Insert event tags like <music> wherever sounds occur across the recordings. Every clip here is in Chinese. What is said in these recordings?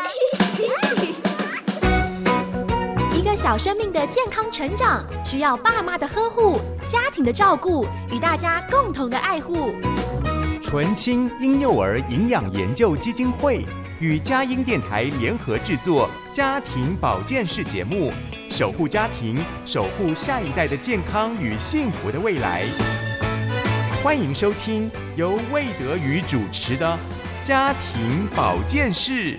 <laughs> 一个小生命的健康成长，需要爸妈的呵护、家庭的照顾与大家共同的爱护。纯青婴幼儿营养研究基金会与佳音电台联合制作家庭保健室节目，守护家庭，守护下一代的健康与幸福的未来。欢迎收听由魏德宇主持的家庭保健室。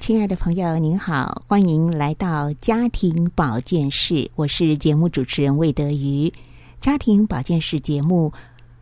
亲爱的朋友，您好，欢迎来到家庭保健室，我是节目主持人魏德瑜。家庭保健室节目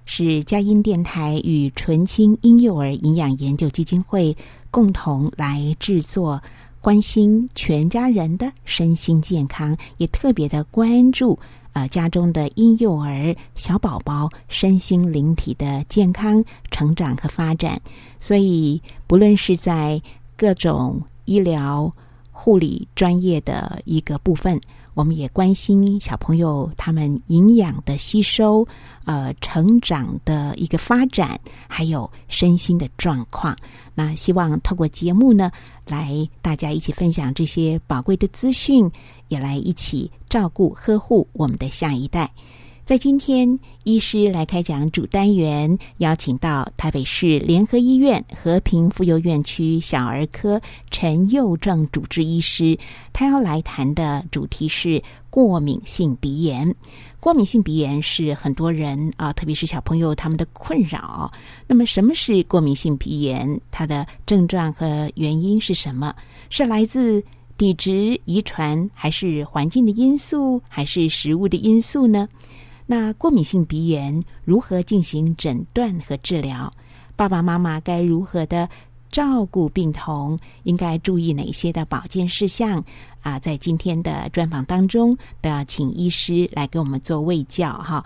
是佳音电台与纯青婴幼儿营养研究基金会共同来制作，关心全家人的身心健康，也特别的关注。呃，家中的婴幼儿、小宝宝身心灵体的健康成长和发展，所以不论是在各种医疗护理专业的一个部分，我们也关心小朋友他们营养的吸收、呃成长的一个发展，还有身心的状况。那希望透过节目呢，来大家一起分享这些宝贵的资讯。也来一起照顾呵护我们的下一代。在今天，医师来开讲主单元，邀请到台北市联合医院和平妇幼院区小儿科陈佑正主治医师，他要来谈的主题是过敏性鼻炎。过敏性鼻炎是很多人啊，特别是小朋友他们的困扰。那么，什么是过敏性鼻炎？它的症状和原因是什么？是来自？体质遗传还是环境的因素，还是食物的因素呢？那过敏性鼻炎如何进行诊断和治疗？爸爸妈妈该如何的照顾病童？应该注意哪些的保健事项？啊，在今天的专访当中，都要请医师来给我们做卫教哈。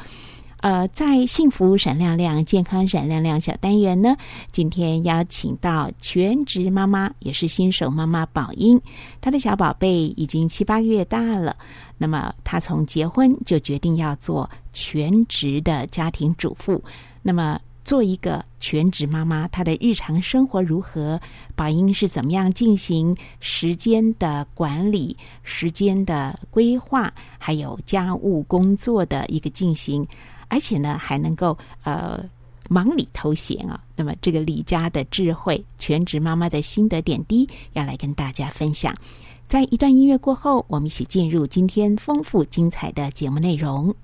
呃，在幸福闪亮亮、健康闪亮亮小单元呢，今天邀请到全职妈妈，也是新手妈妈宝英，她的小宝贝已经七八个月大了。那么，她从结婚就决定要做全职的家庭主妇。那么，做一个全职妈妈，她的日常生活如何？宝英是怎么样进行时间的管理、时间的规划，还有家务工作的一个进行？而且呢，还能够呃忙里偷闲啊。那么，这个李家的智慧，全职妈妈的心得点滴，要来跟大家分享。在一段音乐过后，我们一起进入今天丰富精彩的节目内容。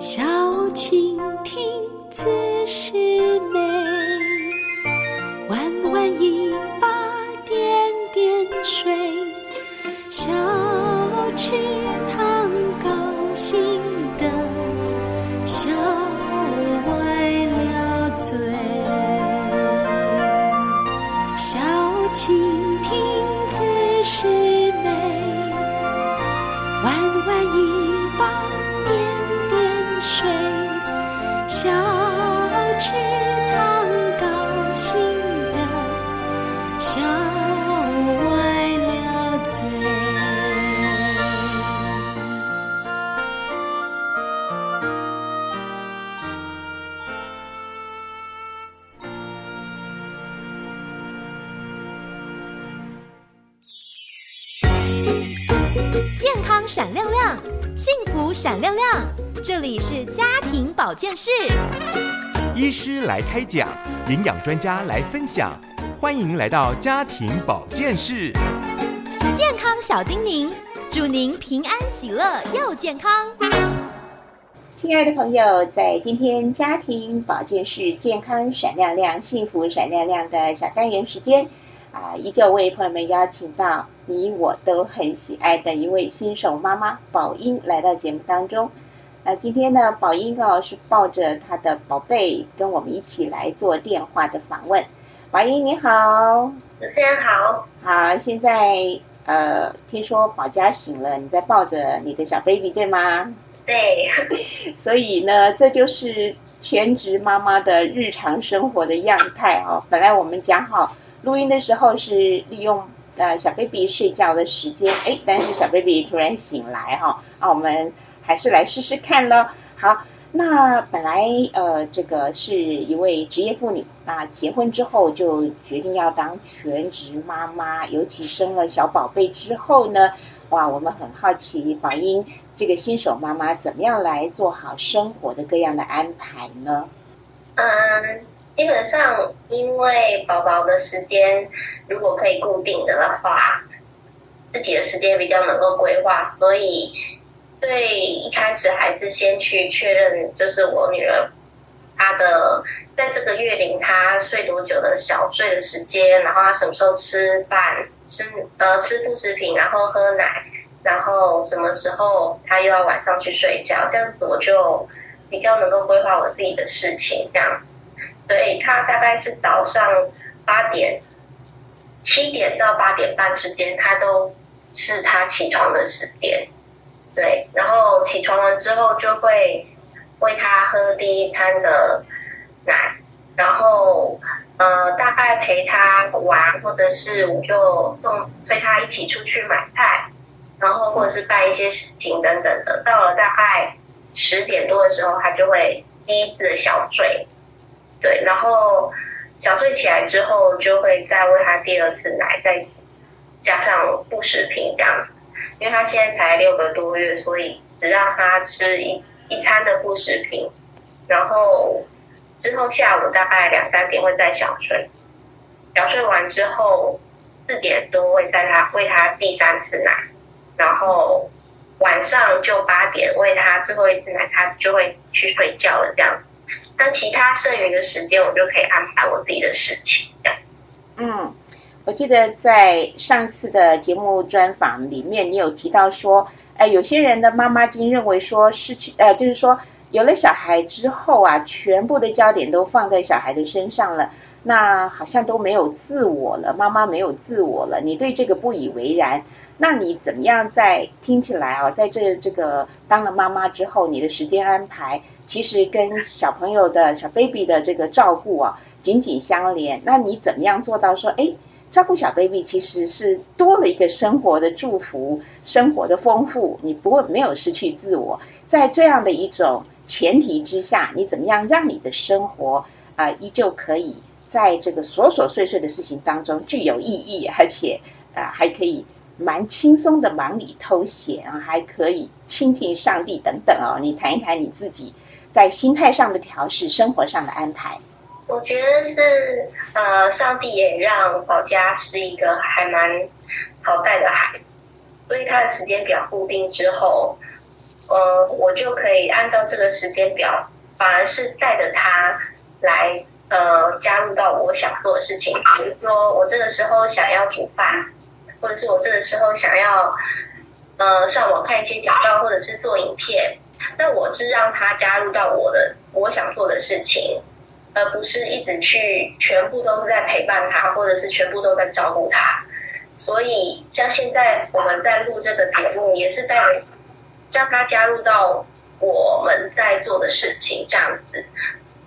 小蜻蜓，姿势美，弯弯影。水小池塘高兴。闪亮亮，幸福闪亮亮，这里是家庭保健室。医师来开讲，营养专家来分享，欢迎来到家庭保健室。健康小叮咛，祝您平安喜乐又健康。亲爱的朋友，在今天家庭保健室健康闪亮亮、幸福闪亮亮的小单元时间。啊，依旧为朋友们邀请到你我都很喜爱的一位新手妈妈宝英来到节目当中。那今天呢，宝英哦是抱着她的宝贝跟我们一起来做电话的访问。宝英你好，主持人好。好，现在呃听说宝家醒了，你在抱着你的小 baby 对吗？对，所以呢，这就是全职妈妈的日常生活的样态哦。本来我们讲好录音的时候是利用呃小 baby 睡觉的时间，哎，但是小 baby 突然醒来哈，啊，我们还是来试试看咯。好，那本来呃这个是一位职业妇女，那结婚之后就决定要当全职妈妈，尤其生了小宝贝之后呢，哇，我们很好奇宝英。这个新手妈妈怎么样来做好生活的各样的安排呢？嗯，基本上因为宝宝的时间如果可以固定的的话，自己的时间比较能够规划，所以对一开始还是先去确认，就是我女儿她的在这个月龄她睡多久的小睡的时间，然后她什么时候吃饭吃呃吃副食品，然后喝奶。然后什么时候她又要晚上去睡觉？这样子我就比较能够规划我自己的事情。这样，对他大概是早上八点、七点到八点半之间，他都是他起床的时间。对，然后起床完之后就会喂他喝第一餐的奶，然后呃大概陪他玩，或者是我就送推他一起出去买菜。然后或者是办一些事情等等的，到了大概十点多的时候，他就会第一次小睡，对，然后小睡起来之后，就会再喂他第二次奶，再加上副食品这样，因为他现在才六个多月，所以只让他吃一一餐的副食品，然后之后下午大概两三点会再小睡，小睡完之后四点多会带他喂他第三次奶。然后晚上就八点喂他最后一次奶，他就会去睡觉了。这样，那其他剩余的时间，我就可以安排我自己的事情。这样。嗯，我记得在上次的节目专访里面，你有提到说，哎，有些人的妈妈经认为说，失去呃，就是说有了小孩之后啊，全部的焦点都放在小孩的身上了，那好像都没有自我了，妈妈没有自我了。你对这个不以为然。那你怎么样在听起来啊，在这这个当了妈妈之后，你的时间安排其实跟小朋友的小 baby 的这个照顾啊紧紧相连。那你怎么样做到说，哎，照顾小 baby 其实是多了一个生活的祝福，生活的丰富，你不会没有失去自我。在这样的一种前提之下，你怎么样让你的生活啊依旧可以在这个琐琐碎碎的事情当中具有意义，而且啊还可以。蛮轻松的忙里偷闲啊，还可以亲近上帝等等哦。你谈一谈你自己在心态上的调试，生活上的安排。我觉得是呃，上帝也让保家是一个还蛮好带的孩子，所以他的时间表固定之后，呃，我就可以按照这个时间表，反而是带着他来呃加入到我想做的事情。比如说，我这个时候想要煮饭。或者是我这个时候想要，呃，上网看一些讲道，或者是做影片，那我是让他加入到我的我想做的事情，而不是一直去全部都是在陪伴他，或者是全部都在照顾他。所以像现在我们在录这个节目，也是在让他加入到我们在做的事情，这样子，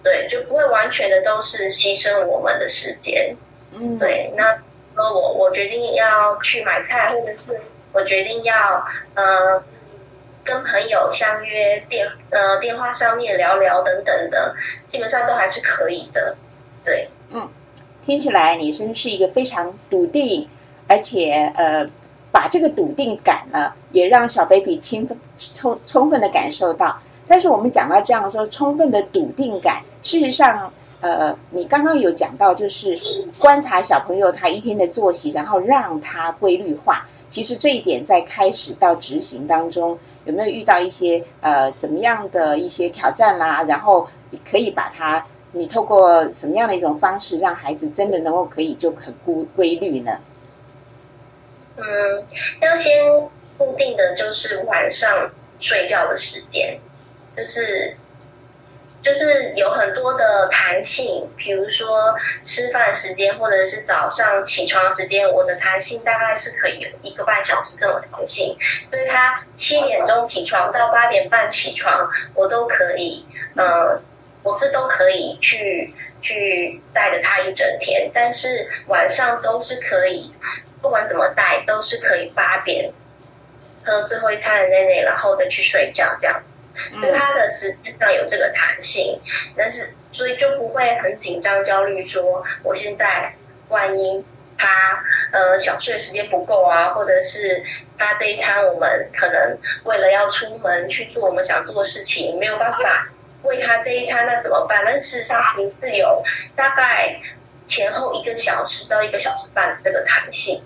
对，就不会完全的都是牺牲我们的时间。嗯，对，那。说我我决定要去买菜，或者是我决定要呃跟朋友相约电呃电话上面聊聊等等的，基本上都还是可以的。对，嗯，听起来你真是一个非常笃定，而且呃把这个笃定感呢，也让小 baby 充充充分的感受到。但是我们讲到这样说，充分的笃定感，事实上。呃，你刚刚有讲到，就是观察小朋友他一天的作息，然后让他规律化。其实这一点在开始到执行当中，有没有遇到一些呃怎么样的一些挑战啦？然后你可以把它，你透过什么样的一种方式，让孩子真的能够可以就很规规律呢？嗯，要先固定的就是晚上睡觉的时间，就是。就是有很多的弹性，比如说吃饭时间或者是早上起床时间，我的弹性大概是可以有一个半小时这种弹性，所以他七点钟起床到八点半起床，我都可以，呃，我是都可以去去带着他一整天，但是晚上都是可以，不管怎么带都是可以八点喝最后一餐的奶奶，然后再去睡觉这样。对他的时间上有这个弹性，但是所以就不会很紧张焦虑，说我现在万一他呃小睡的时间不够啊，或者是他这一餐我们可能为了要出门去做我们想做的事情，没有办法喂他这一餐，那怎么办？但事实上您是有大概前后一个小时到一个小时半这个弹性。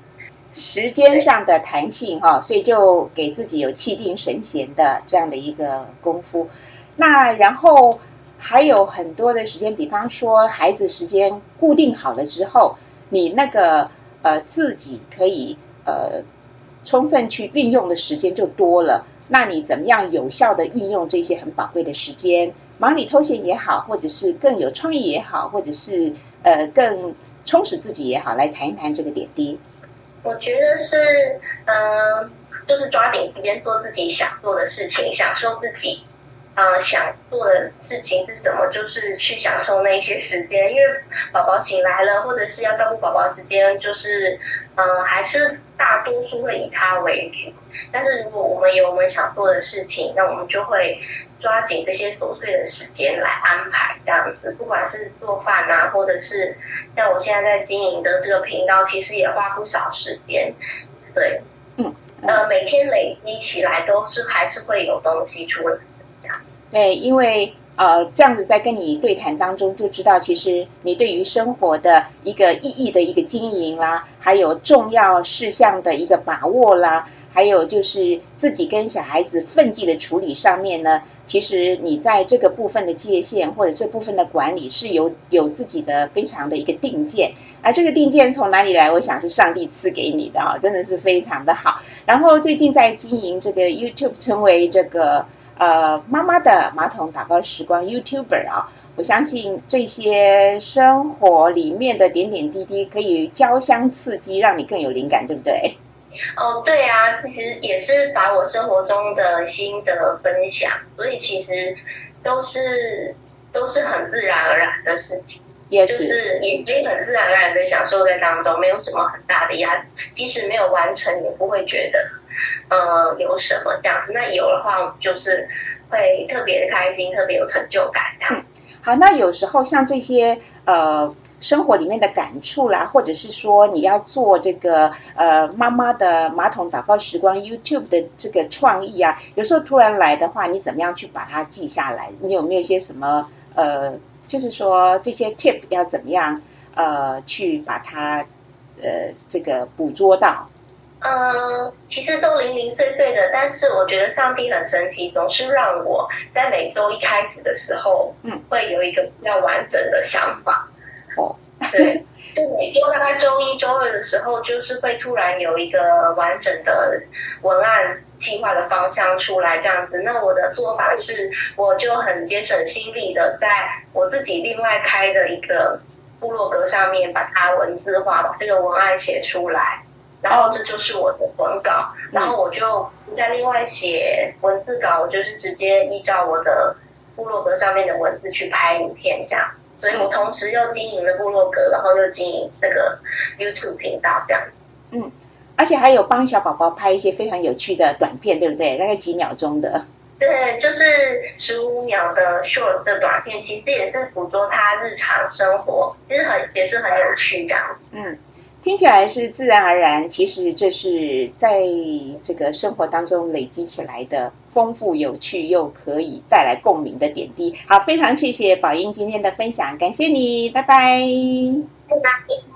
时间上的弹性哈，所以就给自己有气定神闲的这样的一个功夫。那然后还有很多的时间，比方说孩子时间固定好了之后，你那个呃自己可以呃充分去运用的时间就多了。那你怎么样有效的运用这些很宝贵的时间，忙里偷闲也好，或者是更有创意也好，或者是呃更充实自己也好，来谈一谈这个点滴。我觉得是，嗯，就是抓紧时间做自己想做的事情，享受自己，呃，想做的事情是什么，就是去享受那些时间。因为宝宝醒来了，或者是要照顾宝宝时间，就是，嗯，还是大多数会以他为主。但是如果我们有我们想做的事情，那我们就会。抓紧这些琐碎的时间来安排，这样子，不管是做饭啊，或者是像我现在在经营的这个频道，其实也花不少时间。对，嗯，呃，每天累积起来都是还是会有东西出来。对，因为呃，这样子在跟你对谈当中，就知道其实你对于生活的一个意义的一个经营啦，还有重要事项的一个把握啦，还有就是自己跟小孩子分际的处理上面呢。其实你在这个部分的界限或者这部分的管理是有有自己的非常的一个定见，而这个定见从哪里来？我想是上帝赐给你的啊，真的是非常的好。然后最近在经营这个 YouTube，成为这个呃妈妈的马桶打包时光 YouTuber 啊，我相信这些生活里面的点点滴滴可以交相刺激，让你更有灵感，对不对？哦，对啊，其实也是把我生活中的心得分享，所以其实都是都是很自然而然的事情，也是也也很自然而然的享受在当中，没有什么很大的压力，即使没有完成，也不会觉得呃有什么这样子。那有的话，就是会特别的开心，特别有成就感这样。好，那有时候像这些呃。生活里面的感触啦，或者是说你要做这个呃妈妈的马桶祷告时光 YouTube 的这个创意啊，有时候突然来的话，你怎么样去把它记下来？你有没有一些什么呃，就是说这些 tip 要怎么样呃去把它呃这个捕捉到？嗯，其实都零零碎碎的，但是我觉得上帝很神奇，总是让我在每周一开始的时候，嗯，会有一个比较完整的想法。哦，对，就每周大概周一、周二的时候，就是会突然有一个完整的文案计划的方向出来，这样子。那我的做法是，我就很节省心力的，在我自己另外开的一个部落格上面把它文字化，把这个文案写出来，然后这就是我的文稿。然后我就不再另外写文字稿，我就是直接依照我的部落格上面的文字去拍影片，这样。所以我同时又经营了部落格，然后又经营那个 YouTube 频道，这样。嗯，而且还有帮小宝宝拍一些非常有趣的短片，对不对？大概几秒钟的。对，就是十五秒的 short 的短片，其实也是捕捉他日常生活，其实很也是很有趣这样。嗯。听起来是自然而然，其实这是在这个生活当中累积起来的丰富、有趣又可以带来共鸣的点滴。好，非常谢谢宝英今天的分享，感谢你，拜拜。拜拜。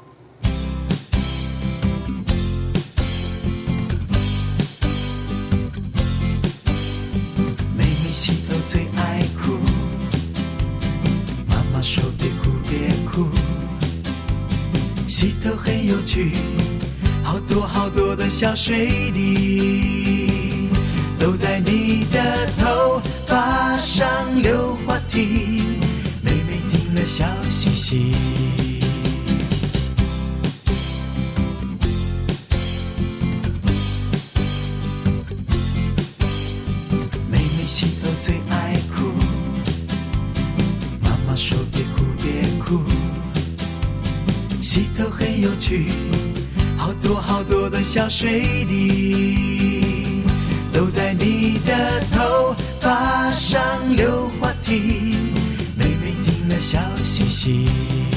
洗头很有趣好多好多的小水滴都在你的头发上溜滑梯妹妹听了笑嘻嘻有趣，好多好多的小水滴都在你的头发上溜滑梯，妹妹听了笑嘻嘻。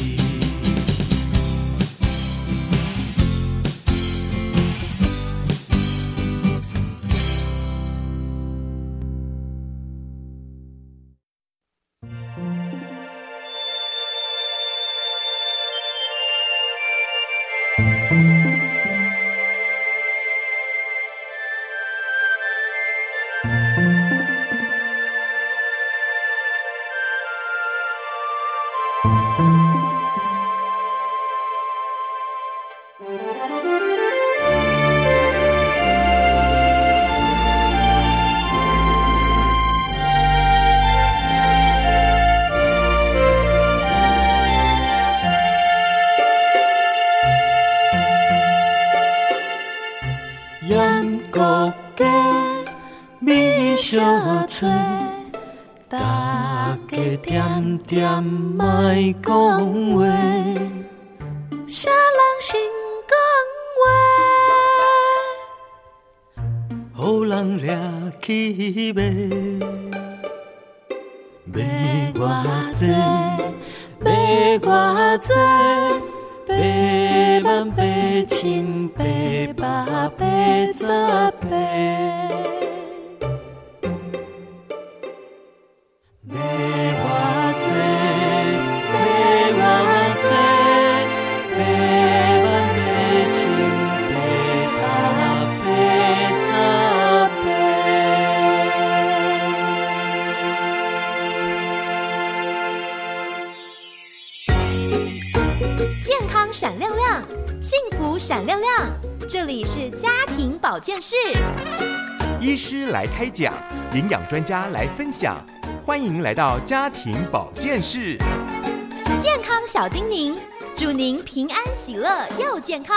专家来分享，欢迎来到家庭保健室。健康小叮咛，祝您平安喜乐又健康。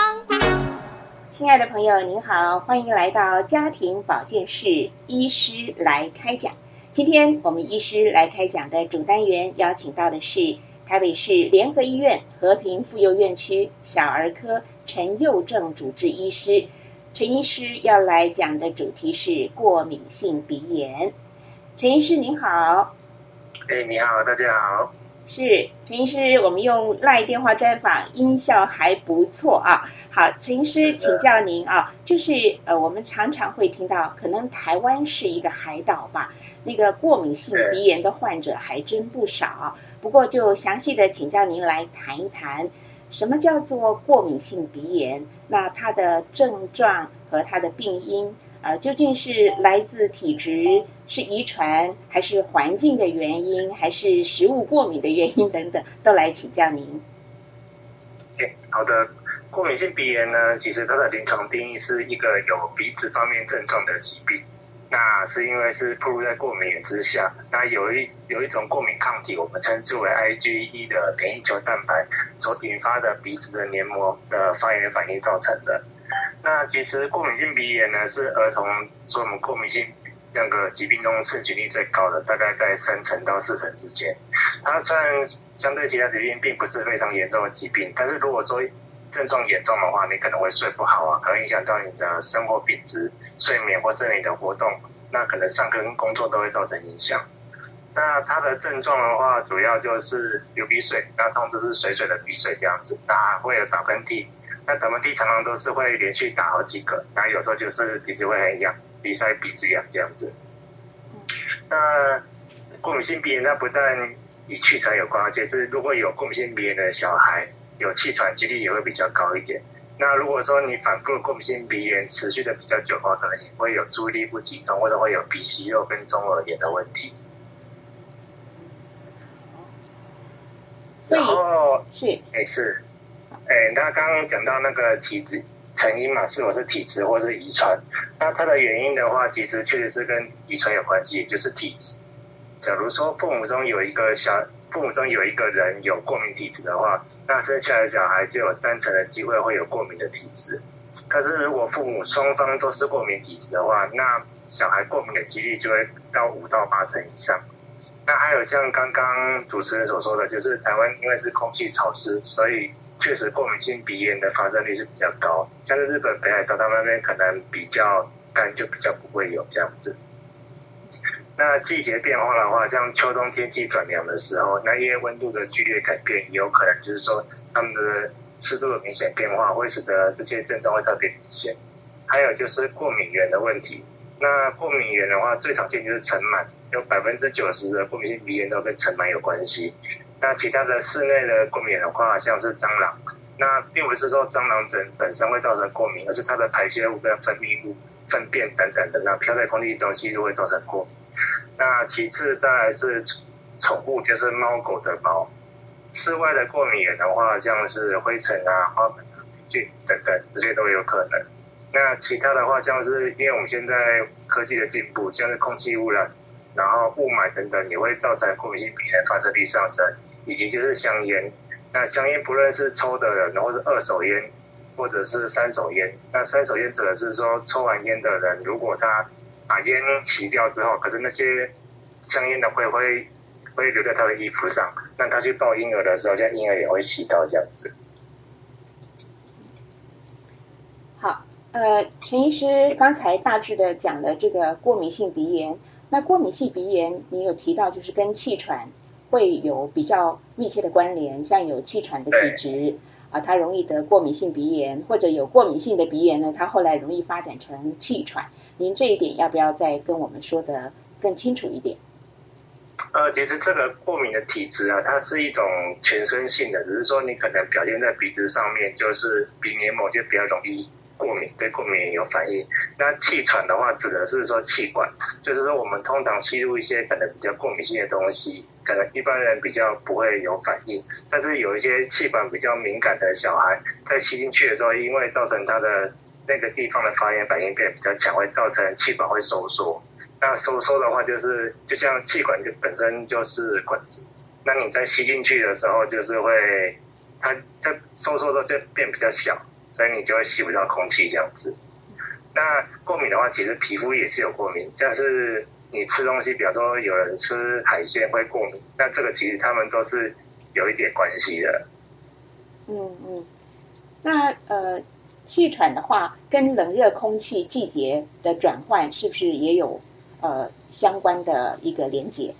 亲爱的朋友，您好，欢迎来到家庭保健室，医师来开讲。今天我们医师来开讲的主单元邀请到的是台北市联合医院和平妇幼院区小儿科陈佑正主治医师。陈医师要来讲的主题是过敏性鼻炎。陈医师您好，哎，你好，大家好。是陈医师，我们用赖电话专访，音效还不错啊。好，陈医师，请教您啊，就是呃，我们常常会听到，可能台湾是一个海岛吧，那个过敏性鼻炎的患者还真不少。不过，就详细的请教您来谈一谈，什么叫做过敏性鼻炎？那它的症状和它的病因啊、呃，究竟是来自体质、是遗传，还是环境的原因，还是食物过敏的原因 <laughs> 等等，都来请教您。哎，好的。过敏性鼻炎呢，其实它的临床定义是一个有鼻子方面症状的疾病。那是因为是暴露在过敏源之下，那有一有一种过敏抗体，我们称之为 IgE 的免疫球蛋白所引发的鼻子的黏膜的发炎反应造成的。那其实过敏性鼻炎呢，是儿童所我们过敏性那个疾病中盛行率最高的，大概在三成到四成之间。它虽然相对其他疾病并不是非常严重的疾病，但是如果说症状严重的话，你可能会睡不好啊，可能影响到你的生活品质、睡眠或是你的活动，那可能上课跟工作都会造成影响。那它的症状的话，主要就是流鼻水，那通常是水水的鼻水这样子，那会有打喷嚏，那打喷嚏常常都是会连续打好几个，然后有时候就是鼻子会很痒，鼻塞、鼻子痒这样子。那过敏性鼻炎，那不但与气喘有关，而且是如果有过敏性鼻炎的小孩。有气喘几率也会比较高一点。那如果说你反复过敏性鼻炎持续的比较久的话，可能也会有注意力不集中，或者会有鼻息肉跟中耳炎的问题。然后是，哎，那刚刚讲到那个体质成因嘛，是否是体质或是遗传？那它的原因的话，其实确实是跟遗传有关系，也就是体质。假如说父母中有一个小父母中有一个人有过敏体质的话，那生下来小孩就有三成的机会会有过敏的体质。可是如果父母双方都是过敏体质的话，那小孩过敏的几率就会到五到八成以上。那还有像刚刚主持人所说的，就是台湾因为是空气潮湿，所以确实过敏性鼻炎的发生率是比较高。像是日本北海道他们那边可能比较干，就比较不会有这样子。那季节变化的话，像秋冬天气转凉的时候，那因为温度的剧烈改变，也有可能就是说他们的湿度的明显变化，会使得这些症状会特别明显。还有就是过敏源的问题。那过敏源的话，最常见就是尘螨，有百分之九十的过敏性鼻炎都跟尘螨有关系。那其他的室内的过敏的话，像是蟑螂，那并不是说蟑螂疹本身会造成过敏，而是它的排泄物跟分泌物、粪便等等的，那飘在空气中其实会造成过敏。那其次再来是宠物，就是猫狗的毛。室外的过敏源的话，像是灰尘啊、花粉啊、菌等等，这些都有可能。那其他的话，像是因为我们现在科技的进步，像是空气污染，然后雾霾等等，也会造成过敏性鼻炎发生率上升。以及就是香烟，那香烟不论是抽的人，然后是二手烟，或者是三手烟，那三手烟指的是说抽完烟的人，如果他把烟吸掉之后，可是那些香烟的灰灰会留在他的衣服上，那他去抱婴儿的时候，这婴儿也会吸到这样子。好，呃，陈医师刚才大致的讲了这个过敏性鼻炎，那过敏性鼻炎你有提到就是跟气喘会有比较密切的关联，像有气喘的体质啊，他容易得过敏性鼻炎，或者有过敏性的鼻炎呢，他后来容易发展成气喘。您这一点要不要再跟我们说的更清楚一点？呃，其实这个过敏的体质啊，它是一种全身性的，只是说你可能表现在鼻子上面，就是鼻黏膜就比较容易过敏，对过敏有反应。那气喘的话，指的是说气管，就是说我们通常吸入一些可能比较过敏性的东西，可能一般人比较不会有反应，但是有一些气管比较敏感的小孩，在吸进去的时候，因为造成他的那个地方的发炎反应变比较强，会造成气管会收缩。那收缩的话，就是就像气管就本身就是管子，那你在吸进去的时候，就是会它在收缩的时候就变比较小，所以你就会吸不到空气这样子。那过敏的话，其实皮肤也是有过敏，像是你吃东西，比方说有人吃海鲜会过敏，那这个其实他们都是有一点关系的。嗯嗯，那呃。气喘的话，跟冷热空气季节的转换是不是也有呃相关的一个连接？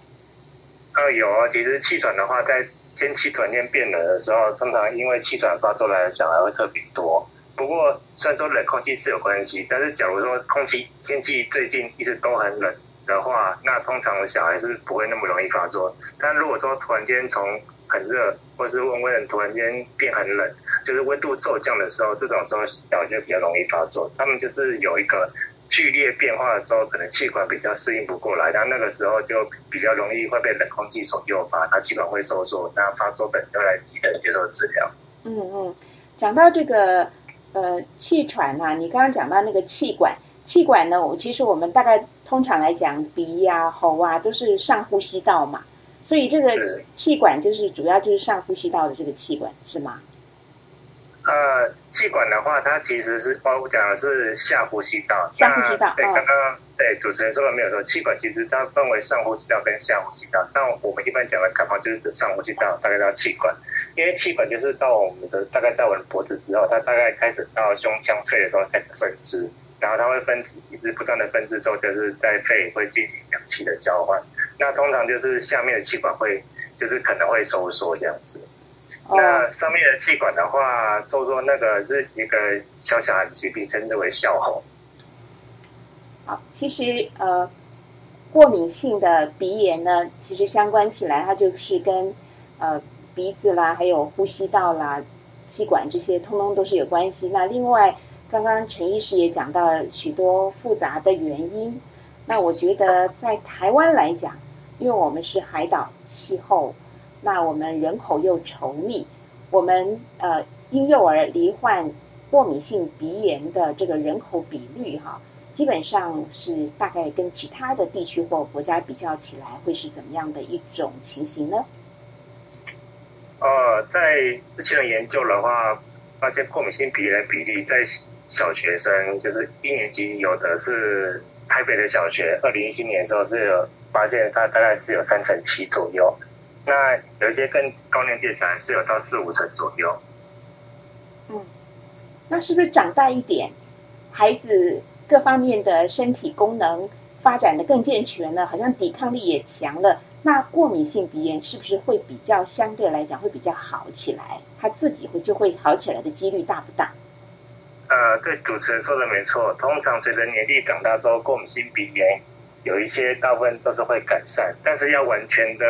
呃，有啊。其实气喘的话，在天气突然间变冷的时候，通常因为气喘发出来的小孩会特别多。不过虽然说冷空气是有关系，但是假如说空气天气最近一直都很冷的话，那通常小孩是不会那么容易发作。但如果说突然间从很热，或者是温温突然间变很冷。就是温度骤降的时候，这种时候小孩就比较容易发作。他们就是有一个剧烈变化的时候，可能气管比较适应不过来，然后那个时候就比较容易会被冷空气所诱发，它气管会收缩，那发作本就来急诊接受治疗。嗯嗯，讲到这个呃气喘啊，你刚刚讲到那个气管，气管呢，我其实我们大概通常来讲，鼻呀、喉啊都是上呼吸道嘛，所以这个气管就是主要就是上呼吸道的这个气管是吗？呃，气管的话，它其实是包括讲的是下呼吸道。下呼吸道。对，刚刚对主持人说的没有错，气管其实它分为上呼吸道跟下呼吸道。那我们一般讲的感冒就是指上呼吸道，大概到气管。因为气管就是到我们的大概在我们的脖子之后，它大概开始到胸腔肺的时候开始分支，然后它会分支，一直不断的分支之后，就是在肺会进行氧气的交换。那通常就是下面的气管会就是可能会收缩这样子。那上面的气管的话，收缩那个是一个小小的疾病，称之为哮吼。好，其实呃，过敏性的鼻炎呢，其实相关起来，它就是跟呃鼻子啦，还有呼吸道啦、气管这些，通通都是有关系。那另外，刚刚陈医师也讲到许多复杂的原因。那我觉得在台湾来讲，因为我们是海岛气候。那我们人口又稠密，我们呃婴幼儿罹患过敏性鼻炎的这个人口比率哈，基本上是大概跟其他的地区或国家比较起来，会是怎么样的一种情形呢？呃，在之前的研究的话，发现过敏性鼻炎的比例在小学生，就是一年级有的是台北的小学，二零一七年的时候是有发现它大概是有三成七左右，那有一些更高年级的小孩是有到四五成左右。嗯，那是不是长大一点，孩子各方面的身体功能发展的更健全了，好像抵抗力也强了？那过敏性鼻炎是不是会比较相对来讲会比较好起来？他自己会就会好起来的几率大不大？呃，对，主持人说的没错。通常随着年纪长大之后，过敏性鼻炎有一些大部分都是会改善，但是要完全的，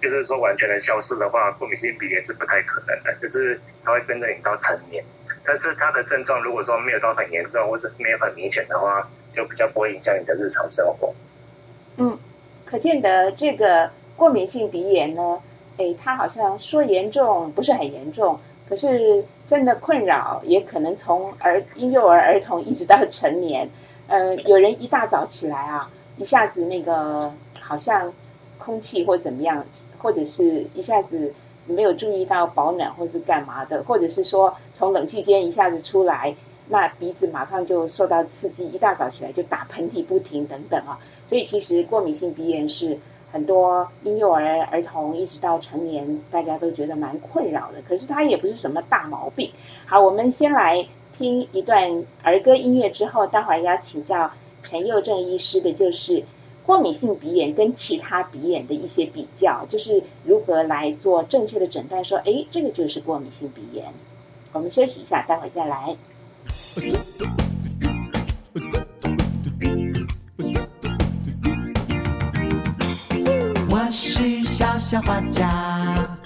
就是说完全的消失的话，过敏性鼻炎是不太可能的。就是它会跟着你到成年，但是它的症状如果说没有到很严重或者没有很明显的话，就比较不会影响你的日常生活。嗯。可见的这个过敏性鼻炎呢，哎，它好像说严重不是很严重，可是真的困扰也可能从儿婴幼儿儿童一直到成年。呃，有人一大早起来啊，一下子那个好像空气或怎么样，或者是一下子没有注意到保暖或是干嘛的，或者是说从冷气间一下子出来，那鼻子马上就受到刺激，一大早起来就打喷嚏不停等等啊。所以其实过敏性鼻炎是很多婴幼儿、儿童一直到成年，大家都觉得蛮困扰的。可是它也不是什么大毛病。好，我们先来听一段儿歌音乐，之后待会儿要请教陈佑正医师的，就是过敏性鼻炎跟其他鼻炎的一些比较，就是如何来做正确的诊断，说哎，这个就是过敏性鼻炎。我们休息一下，待会儿再来。我是小小画家，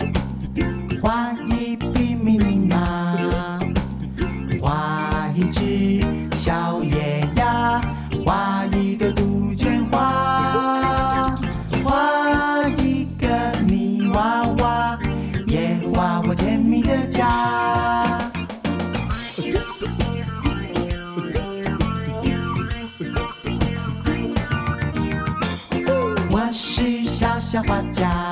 画一匹迷你马，画一只小小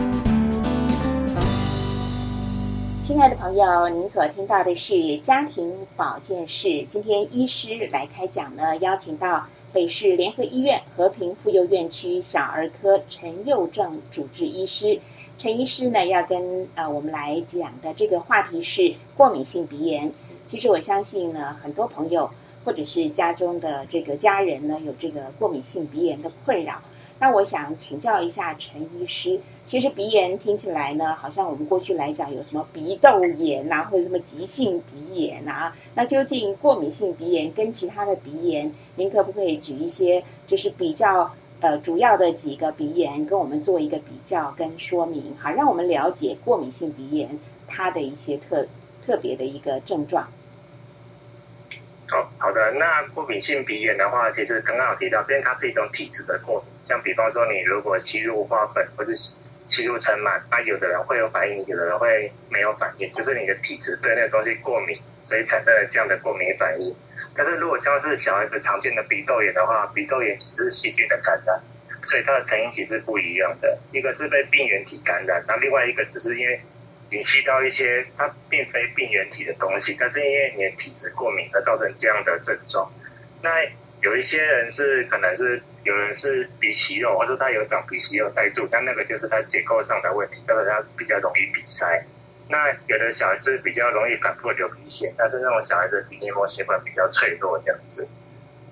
亲爱的朋友，您所听到的是家庭保健室。今天医师来开讲呢，邀请到北市联合医院和平妇幼院区小儿科陈佑正主治医师。陈医师呢，要跟呃我们来讲的这个话题是过敏性鼻炎。其实我相信呢，很多朋友或者是家中的这个家人呢，有这个过敏性鼻炎的困扰。那我想请教一下陈医师，其实鼻炎听起来呢，好像我们过去来讲有什么鼻窦炎呐，或者什么急性鼻炎啊，那究竟过敏性鼻炎跟其他的鼻炎，您可不可以举一些就是比较呃主要的几个鼻炎，跟我们做一个比较跟说明，好让我们了解过敏性鼻炎它的一些特特别的一个症状。哦，好的。那过敏性鼻炎的话，其实刚刚有提到，因为它是一种体质的过敏。像比方说，你如果吸入花粉或者吸入尘螨，那有的人会有反应，有的人会没有反应，就是你的体质对那个东西过敏，所以产生了这样的过敏反应。但是如果像是小孩子常见的鼻窦炎的话，鼻窦炎只是细菌的感染，所以它的成因其实不一样的。一个是被病原体感染，那另外一个只是因为。你吸到一些它并非病原体的东西，但是因为你的体质过敏而造成这样的症状。那有一些人是可能是有人是鼻息肉，或者他有长鼻息肉塞住，但那个就是他结构上的问题，就是他比较容易鼻塞。那有的小孩是比较容易反复流鼻血，但是那种小孩子鼻黏膜血管比较脆弱这样子。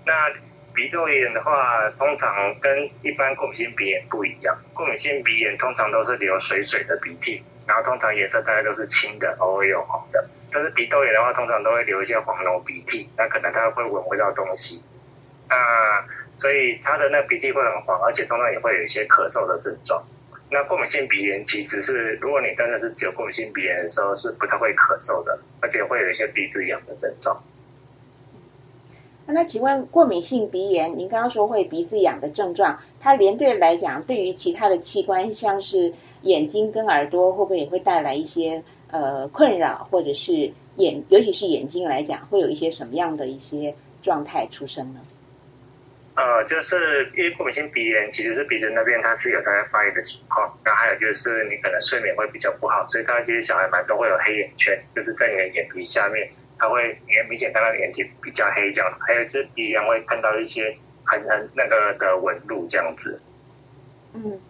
那鼻窦炎的话，通常跟一般过敏性鼻炎不一样。过敏性鼻炎通常都是流水水的鼻涕，然后通常颜色大概都是青的，偶尔有红的。但是鼻窦炎的话，通常都会流一些黄浓鼻涕，那可能他会闻不到东西。那所以他的那鼻涕会很黄，而且通常也会有一些咳嗽的症状。那过敏性鼻炎其实是，如果你真的是只有过敏性鼻炎的时候，是不太会咳嗽的，而且会有一些鼻子痒的症状。那请问过敏性鼻炎，您刚刚说会鼻子痒的症状，它连对来讲，对于其他的器官，像是眼睛跟耳朵，会不会也会带来一些呃困扰，或者是眼，尤其是眼睛来讲，会有一些什么样的一些状态出生呢？呃，就是因为过敏性鼻炎，其实是鼻子那边它是有在发炎的情况。那还有就是你可能睡眠会比较不好，所以他这些小孩们都会有黑眼圈，就是在你的眼皮下面，他会你明显看到眼睛比较黑这样子。还有是鼻炎会看到一些很很那个的纹路这样子。嗯，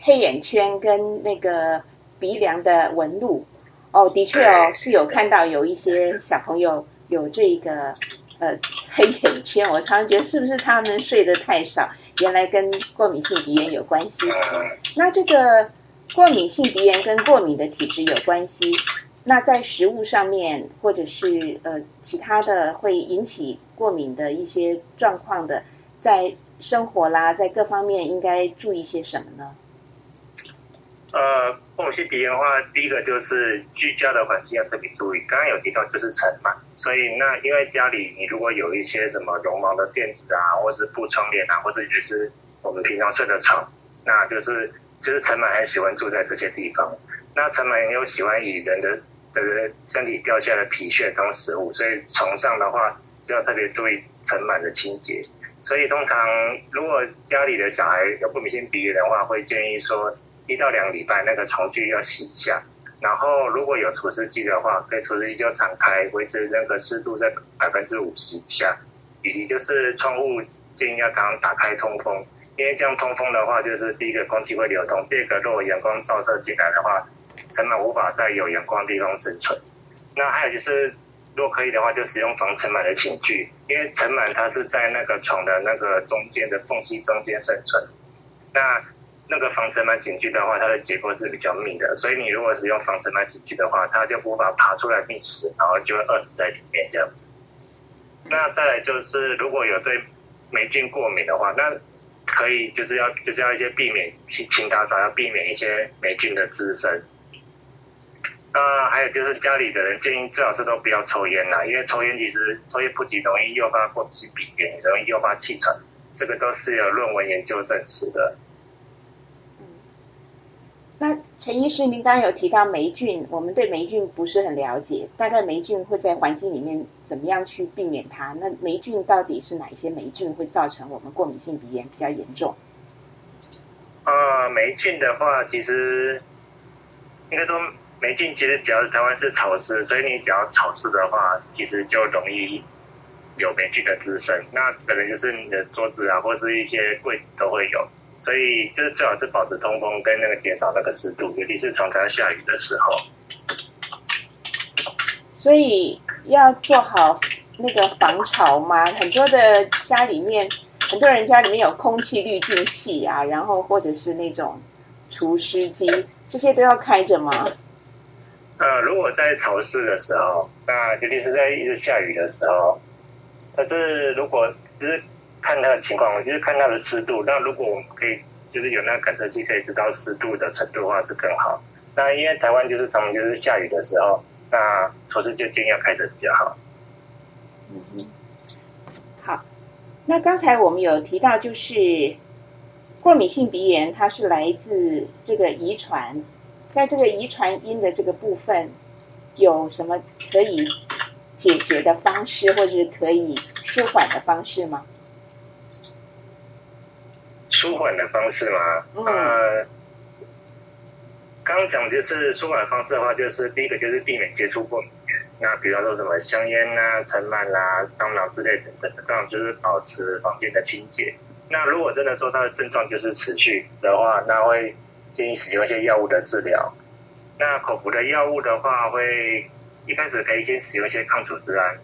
黑眼圈跟那个鼻梁的纹路，哦，的确哦，是有看到有一些小朋友有这个。呃，黑眼圈，我常常觉得是不是他们睡得太少，原来跟过敏性鼻炎有关系。那这个过敏性鼻炎跟过敏的体质有关系，那在食物上面或者是呃其他的会引起过敏的一些状况的，在生活啦，在各方面应该注意些什么呢？呃，过敏性鼻炎的话，第一个就是居家的环境要特别注意。刚刚有提到就是尘螨，所以那因为家里你如果有一些什么绒毛的垫子啊，或是布窗帘啊，或者就是我们平常睡的床，那就是就是尘螨很喜欢住在这些地方。那尘螨又喜欢以人的的身体掉下来的皮屑当食物，所以床上的话就要特别注意尘螨的清洁。所以通常如果家里的小孩有过敏性鼻炎的话，会建议说。一到两个礼拜，那个床具要洗一下。然后如果有除湿机的话，可以除湿机就敞开，维持那个湿度在百分之五十以下。以及就是窗户建议要刚打开通风，因为这样通风的话，就是第一个空气会流通，第二个如果阳光照射进来的话，尘螨无法在有阳光的地方生存。那还有就是，如果可以的话，就使用防尘螨的寝具，因为尘螨它是在那个床的那个中间的缝隙中间生存。那那个防尘螨寝具的话，它的结构是比较密的，所以你如果使用防尘螨寝具的话，它就无法爬出来觅食，然后就会饿死在里面这样子。那再来就是，如果有对霉菌过敏的话，那可以就是要就是要一些避免去勤打扫，要避免一些霉菌的滋生。那还有就是家里的人建议最好是都不要抽烟啦，因为抽烟其实抽烟不仅容易诱发过敏性鼻炎，容易诱发气喘，这个都是有论文研究证实的。陈医师，您刚刚有提到霉菌，我们对霉菌不是很了解，大概霉菌会在环境里面怎么样去避免它？那霉菌到底是哪一些霉菌会造成我们过敏性鼻炎比较严重？啊，霉菌的话，其实应该说霉菌其实只要是台湾是潮湿，所以你只要潮湿的话，其实就容易有霉菌的滋生。那可能就是你的桌子啊，或是一些柜子都会有。所以就是最好是保持通风，跟那个减少那个湿度，尤其是常常下雨的时候。所以要做好那个防潮嘛，很多的家里面，很多人家里面有空气滤净器啊，然后或者是那种除湿机，这些都要开着吗？呃，如果在潮湿的时候，那尤其是在一直下雨的时候，但是如果就是。看它的情况，就是看它的湿度。那如果我们可以，就是有那个感测器可以知道湿度的程度的话，是更好。那因为台湾就是常常就是下雨的时候，那除湿就尽量开着比较好。嗯哼。好，那刚才我们有提到，就是过敏性鼻炎，它是来自这个遗传，在这个遗传因的这个部分，有什么可以解决的方式，或者是可以舒缓的方式吗？舒缓的方式嘛，呃，刚刚讲就是舒缓的方式的话，就是第一个就是避免接触过敏源，那比方说什么香烟呐、尘螨啦、蟑螂之类等等的，这样就是保持房间的清洁。那如果真的说它的症状就是持续的话，那会建议使用一些药物的治疗。那口服的药物的话，会一开始可以先使用一些抗组织胺。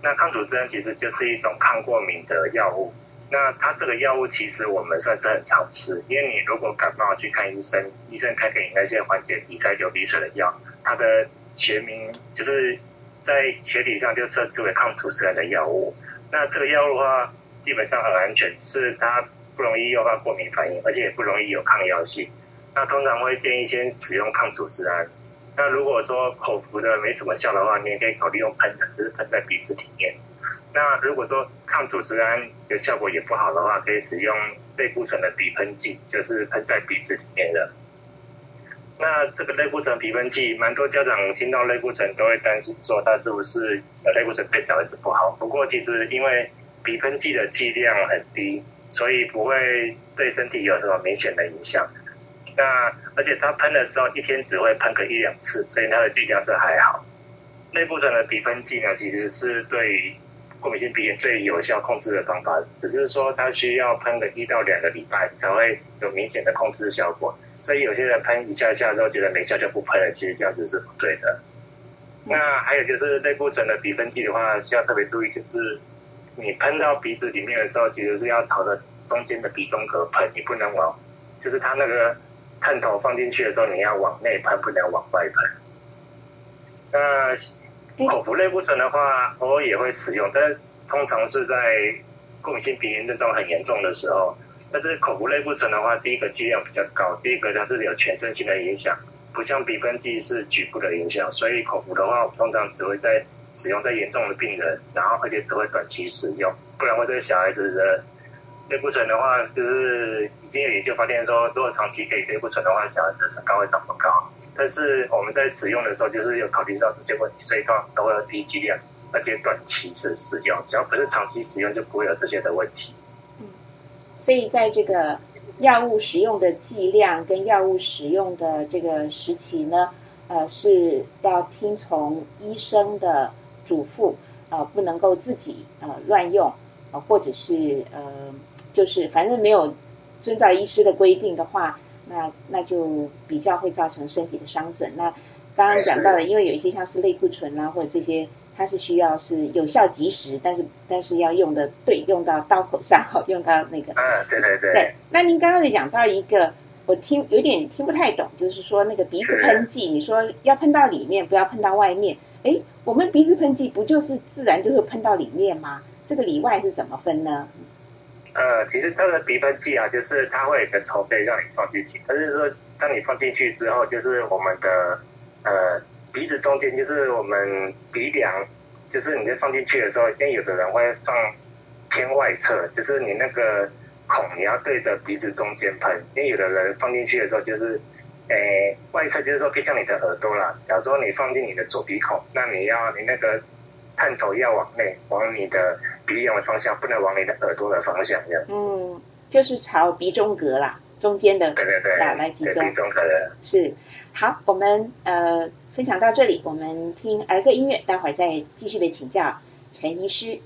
那抗组织胺其实就是一种抗过敏的药物。那它这个药物其实我们算是很常吃，因为你如果感冒去看医生，医生开给你那些缓解鼻塞、流鼻水的药，它的学名就是在学理上就称之为抗组织胺的药物。那这个药物的话，基本上很安全，是它不容易诱发过敏反应，而且也不容易有抗药性。那通常会建议先使用抗组织胺。那如果说口服的没什么效的话，你也可以考虑用喷的，就是喷在鼻子里面。那如果说抗组织胺的效果也不好的话，可以使用类固醇的鼻喷剂，就是喷在鼻子里面的。那这个类固醇鼻喷剂，蛮多家长听到类固醇都会担心说，它是不是类固醇对小孩子不好？不过其实因为鼻喷剂的剂量很低，所以不会对身体有什么明显的影响。那而且它喷的时候一天只会喷个一两次，所以它的剂量是还好。类固醇的鼻喷剂呢，其实是对过敏性鼻炎最有效控制的方法，只是说它需要喷个一到两个礼拜才会有明显的控制效果。所以有些人喷一下下之后觉得没效就不喷了，其实这样子是不对的。那还有就是类固醇的鼻喷剂的话，需要特别注意，就是你喷到鼻子里面的时候，其实是要朝着中间的鼻中隔喷，你不能往，就是它那个探头放进去的时候，你要往内喷，不能往外喷。那口服类固醇的话，偶尔也会使用，但通常是在过敏性鼻炎症状很严重的时候。但是口服类固醇的话，第一个剂量比较高，第一个它是有全身性的影响，不像鼻喷剂是局部的影响，所以口服的话，通常只会在使用在严重的病人，然后而且只会短期使用，不然会对小孩子的类固醇的话，就是已经有研究发现说，如果长期给类固醇的话，小孩子身高会长不高。但是我们在使用的时候，就是有考虑到这些问题，所以都都会有低剂量，而且短期是使用，只要不是长期使用，就不会有这些的问题。所以在这个药物使用的剂量跟药物使用的这个时期呢，呃，是要听从医生的嘱咐，呃，不能够自己呃乱用，啊，或者是呃，就是反正没有遵照医师的规定的话，那那就比较会造成身体的伤损。那刚刚讲到的，因为有一些像是类固醇啊，或者这些。它是需要是有效及时，但是但是要用的对，用到刀口上，<laughs> 用到那个。啊，对对对。对，那您刚刚有讲到一个，我听有点听不太懂，就是说那个鼻子喷剂，你说要喷到里面，不要喷到外面。哎，我们鼻子喷剂不就是自然就会喷到里面吗？这个里外是怎么分呢？呃，其实它的鼻喷剂啊，就是它会有个头可以让你放进去，它是说当你放进去之后，就是我们的呃。鼻子中间就是我们鼻梁，就是你在放进去的时候，因为有的人会放偏外侧，就是你那个孔你要对着鼻子中间喷，因为有的人放进去的时候就是，诶外侧就是说偏向你的耳朵啦。假如说你放进你的左鼻孔，那你要你那个探头要往内，往你的鼻梁的方向，不能往你的耳朵的方向这样子。嗯，就是朝鼻中隔啦，中间的对对对，来集中。鼻中隔的。是，好，我们呃。分享到这里，我们听儿歌音乐，待会儿再继续的请教陈医师。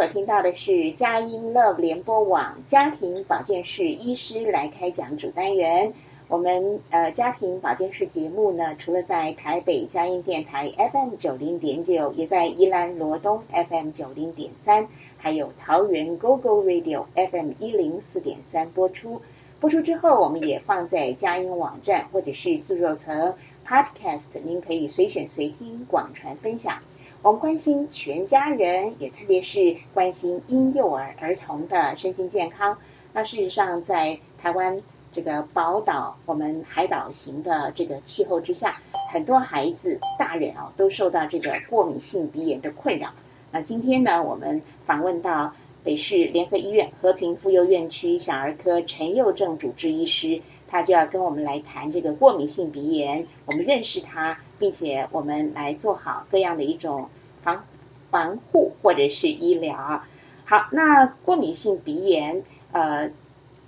所听到的是佳音 Love 联播网家庭保健室医师来开讲主单元。我们呃家庭保健室节目呢，除了在台北佳音电台 FM 九零点九，也在宜兰罗东 FM 九零点三，还有桃园 GO GO Radio FM 一零四点三播出。播出之后，我们也放在佳音网站或者是自肉层 Podcast，您可以随选随听，广传分享。我们关心全家人，也特别是关心婴幼儿儿童的身心健康。那事实上，在台湾这个宝岛，我们海岛型的这个气候之下，很多孩子、大人啊，都受到这个过敏性鼻炎的困扰。那今天呢，我们访问到北市联合医院和平妇幼院区小儿科陈佑正主治医师，他就要跟我们来谈这个过敏性鼻炎。我们认识他。并且我们来做好各样的一种防防护或者是医疗。好，那过敏性鼻炎，呃，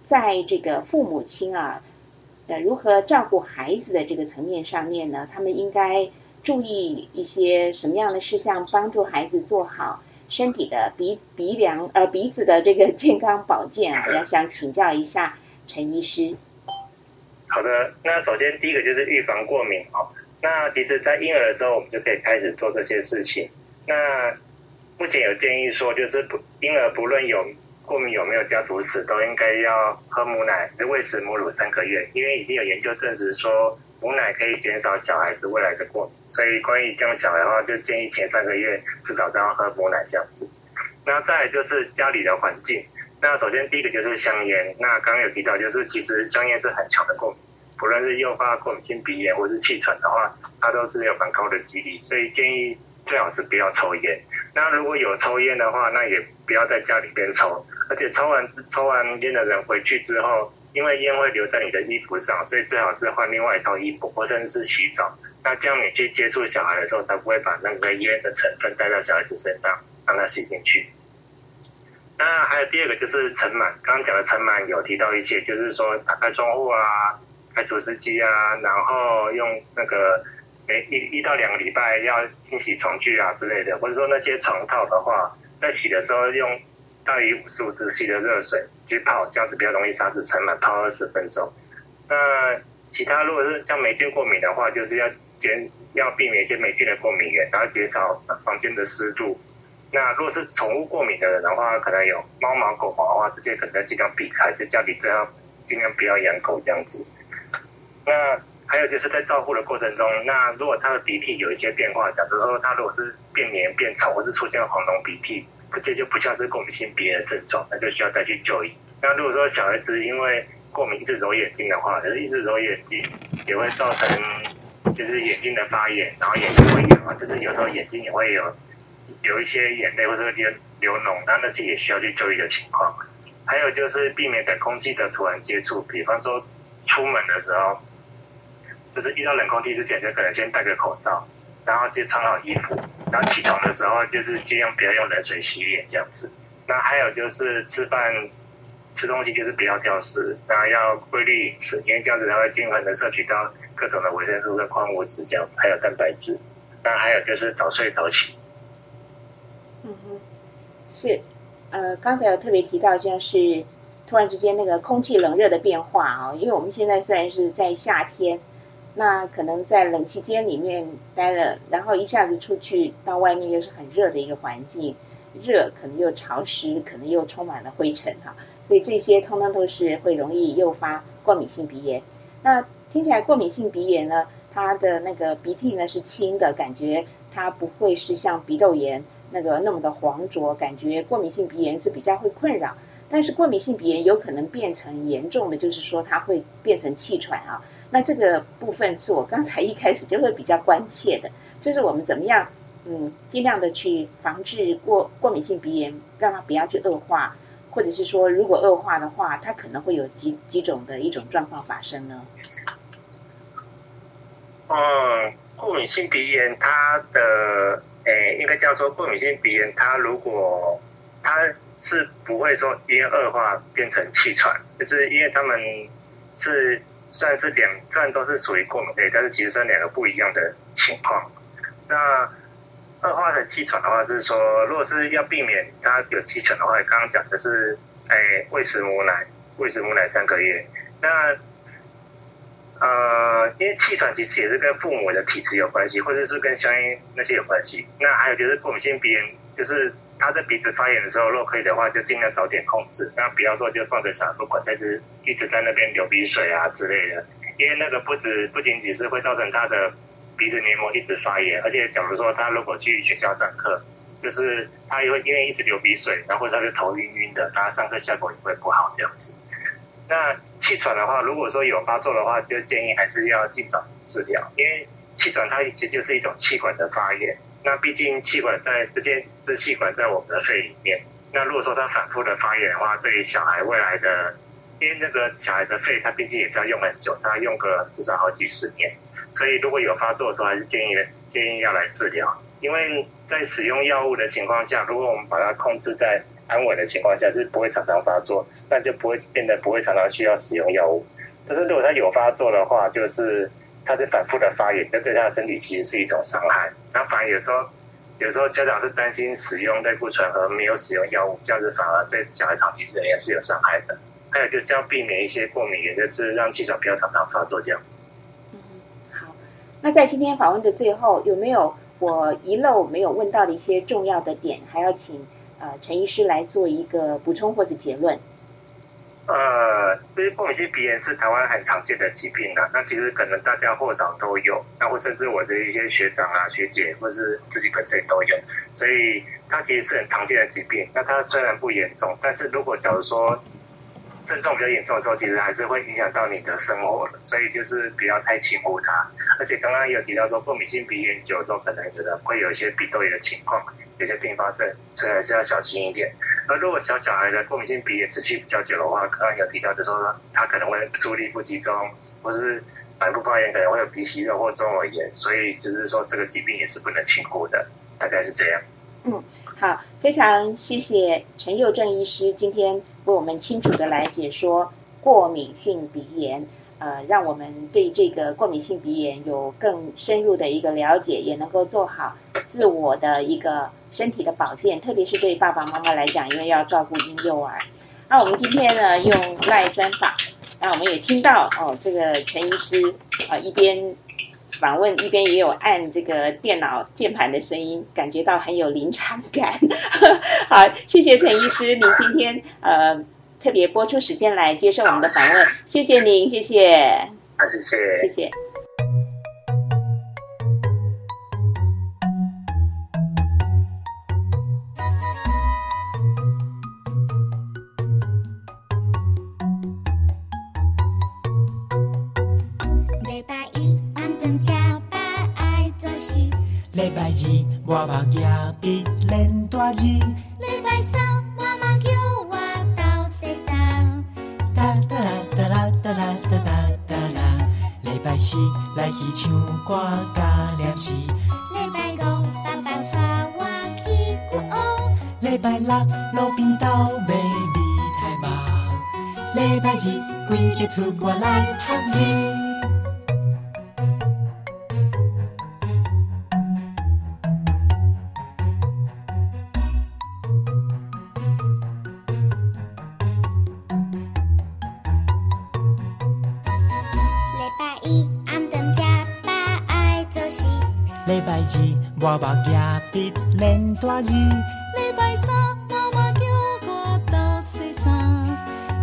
在这个父母亲啊，呃，如何照顾孩子的这个层面上面呢？他们应该注意一些什么样的事项，帮助孩子做好身体的鼻鼻梁呃鼻子的这个健康保健啊？要想请教一下陈医师。好的，那首先第一个就是预防过敏哦。那其实，在婴儿的时候，我们就可以开始做这些事情。那目前有建议说，就是不婴儿不论有过敏有没有家族史，都应该要喝母奶，喂食母乳三个月，因为已经有研究证实说母奶可以减少小孩子未来的过敏。所以关于这样小孩的话，就建议前三个月至少都要喝母奶这样子。那再就是家里的环境。那首先第一个就是香烟。那刚刚有提到，就是其实香烟是很强的过敏。不论是诱发过敏性鼻炎或是气喘的话，它都是有蛮高的几率，所以建议最好是不要抽烟。那如果有抽烟的话，那也不要在家里边抽，而且抽完抽完烟的人回去之后，因为烟会留在你的衣服上，所以最好是换另外一套衣服，或者是洗澡。那这样你去接触小孩的时候，才不会把那个烟的成分带到小孩子身上，让他吸进去。那还有第二个就是尘螨，刚刚讲的尘螨有提到一些，就是说打开窗户啊。开除湿机啊，然后用那个每一一到两个礼拜要清洗床具啊之类的，或者说那些床套的话，在洗的时候用大于五十五度 C 的热水去泡，这样子比较容易杀死尘螨，泡二十分钟。那其他如果是像霉菌过敏的话，就是要减要避免一些霉菌的过敏源，然后减少房间的湿度。那如果是宠物过敏的人的话，可能有猫毛、狗毛的话，这些可能要尽量避开，就家里最好尽量不要养狗这样子。那还有就是在照顾的过程中，那如果他的鼻涕有一些变化，假如说他如果是变黏、变稠，或是出现黄脓鼻涕，这些就不像是过敏性鼻炎的症状，那就需要再去就医。那如果说小孩子因为过敏一直揉眼睛的话，就是一直揉眼睛，也会造成就是眼睛的发炎，然后眼睛会痒啊，甚至有时候眼睛也会有有一些眼泪或者流流脓，那那些也需要去就医的情况。还有就是避免跟空气的突然接触，比方说出门的时候。就是遇到冷空气之前，就可能先戴个口罩，然后就穿好衣服，然后起床的时候就是尽量不要用冷水洗脸这样子。那还有就是吃饭吃东西就是不要挑食，那要规律饮食，因为这样子才会均衡的摄取到各种的维生素跟矿物质这样子，还有蛋白质。那还有就是早睡早起。嗯哼，是，呃，刚才有特别提到，像是突然之间那个空气冷热的变化啊，因为我们现在虽然是在夏天。那可能在冷气间里面待了，然后一下子出去到外面又是很热的一个环境，热可能又潮湿，可能又充满了灰尘哈，所以这些通通都是会容易诱发过敏性鼻炎。那听起来过敏性鼻炎呢，它的那个鼻涕呢是清的，感觉它不会是像鼻窦炎那个那么的黄浊，感觉过敏性鼻炎是比较会困扰。但是过敏性鼻炎有可能变成严重的，就是说它会变成气喘啊。那这个部分是我刚才一开始就会比较关切的，就是我们怎么样，嗯，尽量的去防治过过敏性鼻炎，让它不要去恶化，或者是说如果恶化的话，它可能会有几几种的一种状况发生呢？嗯，过敏性鼻炎它的，诶，应该叫做过敏性鼻炎，它如果它是不会说因为恶化变成气喘，就是因为他们是。算是两，虽然都是属于过敏类，但是其实算两个不一样的情况。那恶化成气喘的话，是说如果是要避免它有气喘的话，刚刚讲的是，哎，喂食母奶，喂食母奶三个月。那呃，因为气喘其实也是跟父母的体质有关系，或者是跟相应那些有关系。那还有就是过敏性鼻炎，就是他在鼻子发炎的时候，如果可以的话，就尽量早点控制。那不要说就放着小孩不管，但是一直在那边流鼻水啊之类的。因为那个不止不仅仅是会造成他的鼻子黏膜一直发炎，而且假如说他如果去学校上课，就是他也会因为一直流鼻水，然后他就头晕晕的，他上课效果也会不好这样子。那气喘的话，如果说有发作的话，就建议还是要尽早治疗，因为气喘它其实就是一种气管的发炎。那毕竟气管在这些支气管在我们的肺里面，那如果说它反复的发炎的话，对于小孩未来的，因为那个小孩的肺，它毕竟也是要用很久，它用个至少好几十年，所以如果有发作的时候，还是建议建议要来治疗。因为在使用药物的情况下，如果我们把它控制在安稳的情况下是不会常常发作，那就不会变得不会常常需要使用药物。但是如果他有发作的话，就是他在反复的发炎，这对他的身体其实是一种伤害。那反而有时候有时候家长是担心使用类固醇和没有使用药物，这样子反而对小孩长期是也是有伤害的。还有就是要避免一些过敏源，就是让气喘不要常常发作这样子。嗯，好。那在今天访问的最后，有没有我遗漏没有问到的一些重要的点，还要请？呃，陈医师来做一个补充或者结论。呃，其实过敏性鼻炎是台湾很常见的疾病啊，那其实可能大家或少都有，那或甚至我的一些学长啊、学姐，或是自己本身都有，所以它其实是很常见的疾病。那它虽然不严重，但是如果假如说症状比较严重的时候，其实还是会影响到你的生活的，所以就是不要太轻忽它。而且刚刚有提到说，过敏性鼻炎久之后，可能有的会有一些鼻窦炎的情况，有些并发症，所以还是要小心一点。而如果小小孩的过敏性鼻炎持续比较久的话，刚刚有提到就说他可能会注意力不集中，或是反复发炎，可能会有鼻息肉或中耳炎，所以就是说这个疾病也是不能轻忽的，大概是这样。嗯，好，非常谢谢陈佑正医师今天为我们清楚的来解说过敏性鼻炎，呃，让我们对这个过敏性鼻炎有更深入的一个了解，也能够做好自我的一个身体的保健，特别是对爸爸妈妈来讲，因为要照顾婴幼儿。那我们今天呢用赖专访，那我们也听到哦，这个陈医师啊一边。访问一边也有按这个电脑键盘的声音，感觉到很有临场感。<laughs> 好，谢谢陈医师，您今天呃特别播出时间来接受我们的访问，谢谢您，谢谢。好，谢谢，谢谢。我目镜笔练大字，礼拜三妈妈叫我到洗衫。哒哒啦哒啦哒啦哒哒哒啦，礼拜四来去唱歌加练习。礼拜五爸爸带我去古屋。礼拜六路边头买米太忙。礼拜日规家出我来学字。目镜笔练大字，礼拜三妈妈叫我到洗衫。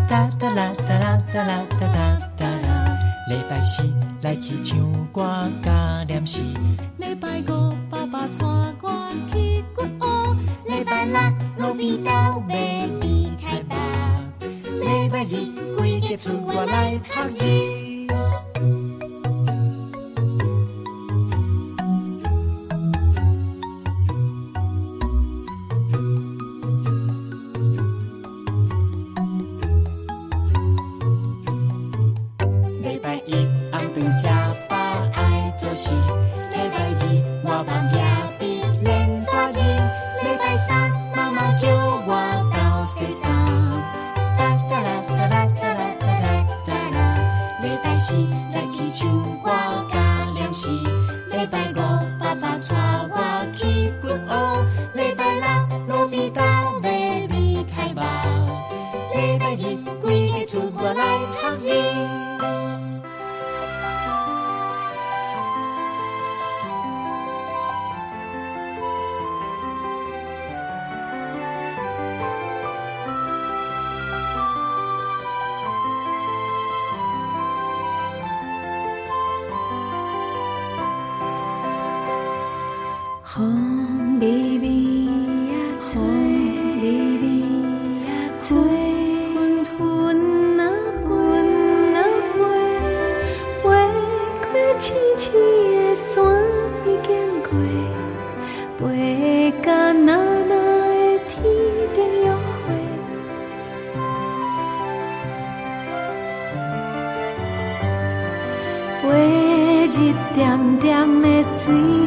哒哒啦哒啦哒啦哒哒哒啦，礼拜四来去唱歌加练习。礼拜五爸爸带我去骨屋。礼拜六路边头买米太白。礼拜日规家出我来读字。see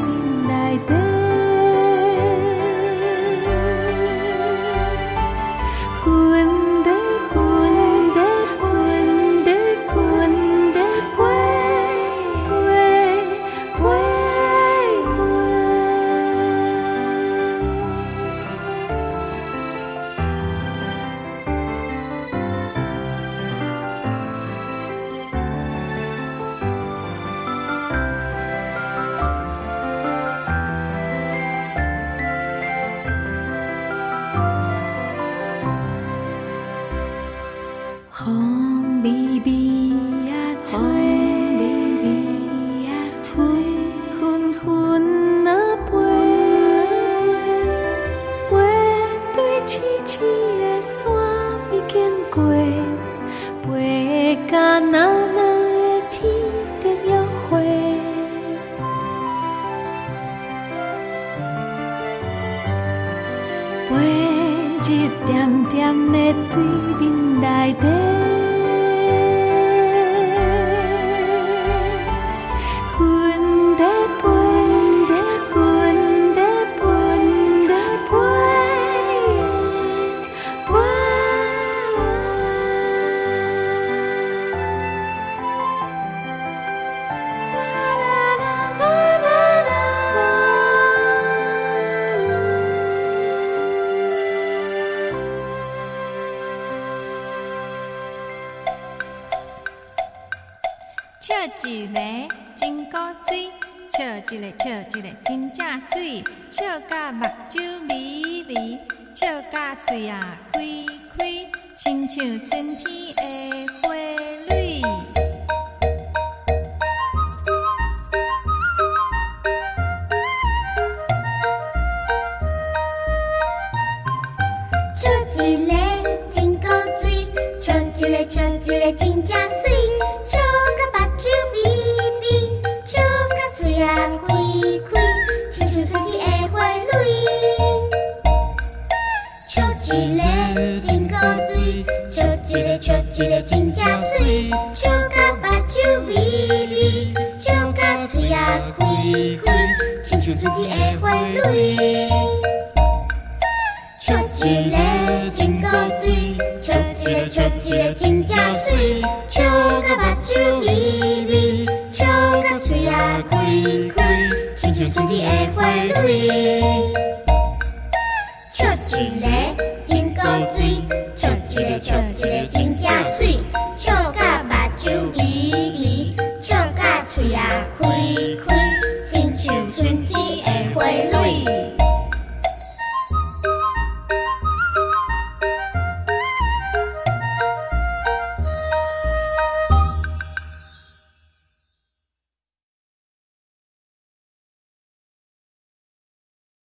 笑一个，真古锥，笑一个，笑一个，真正水，笑到目睭咪咪，笑到嘴啊开开，亲像春天。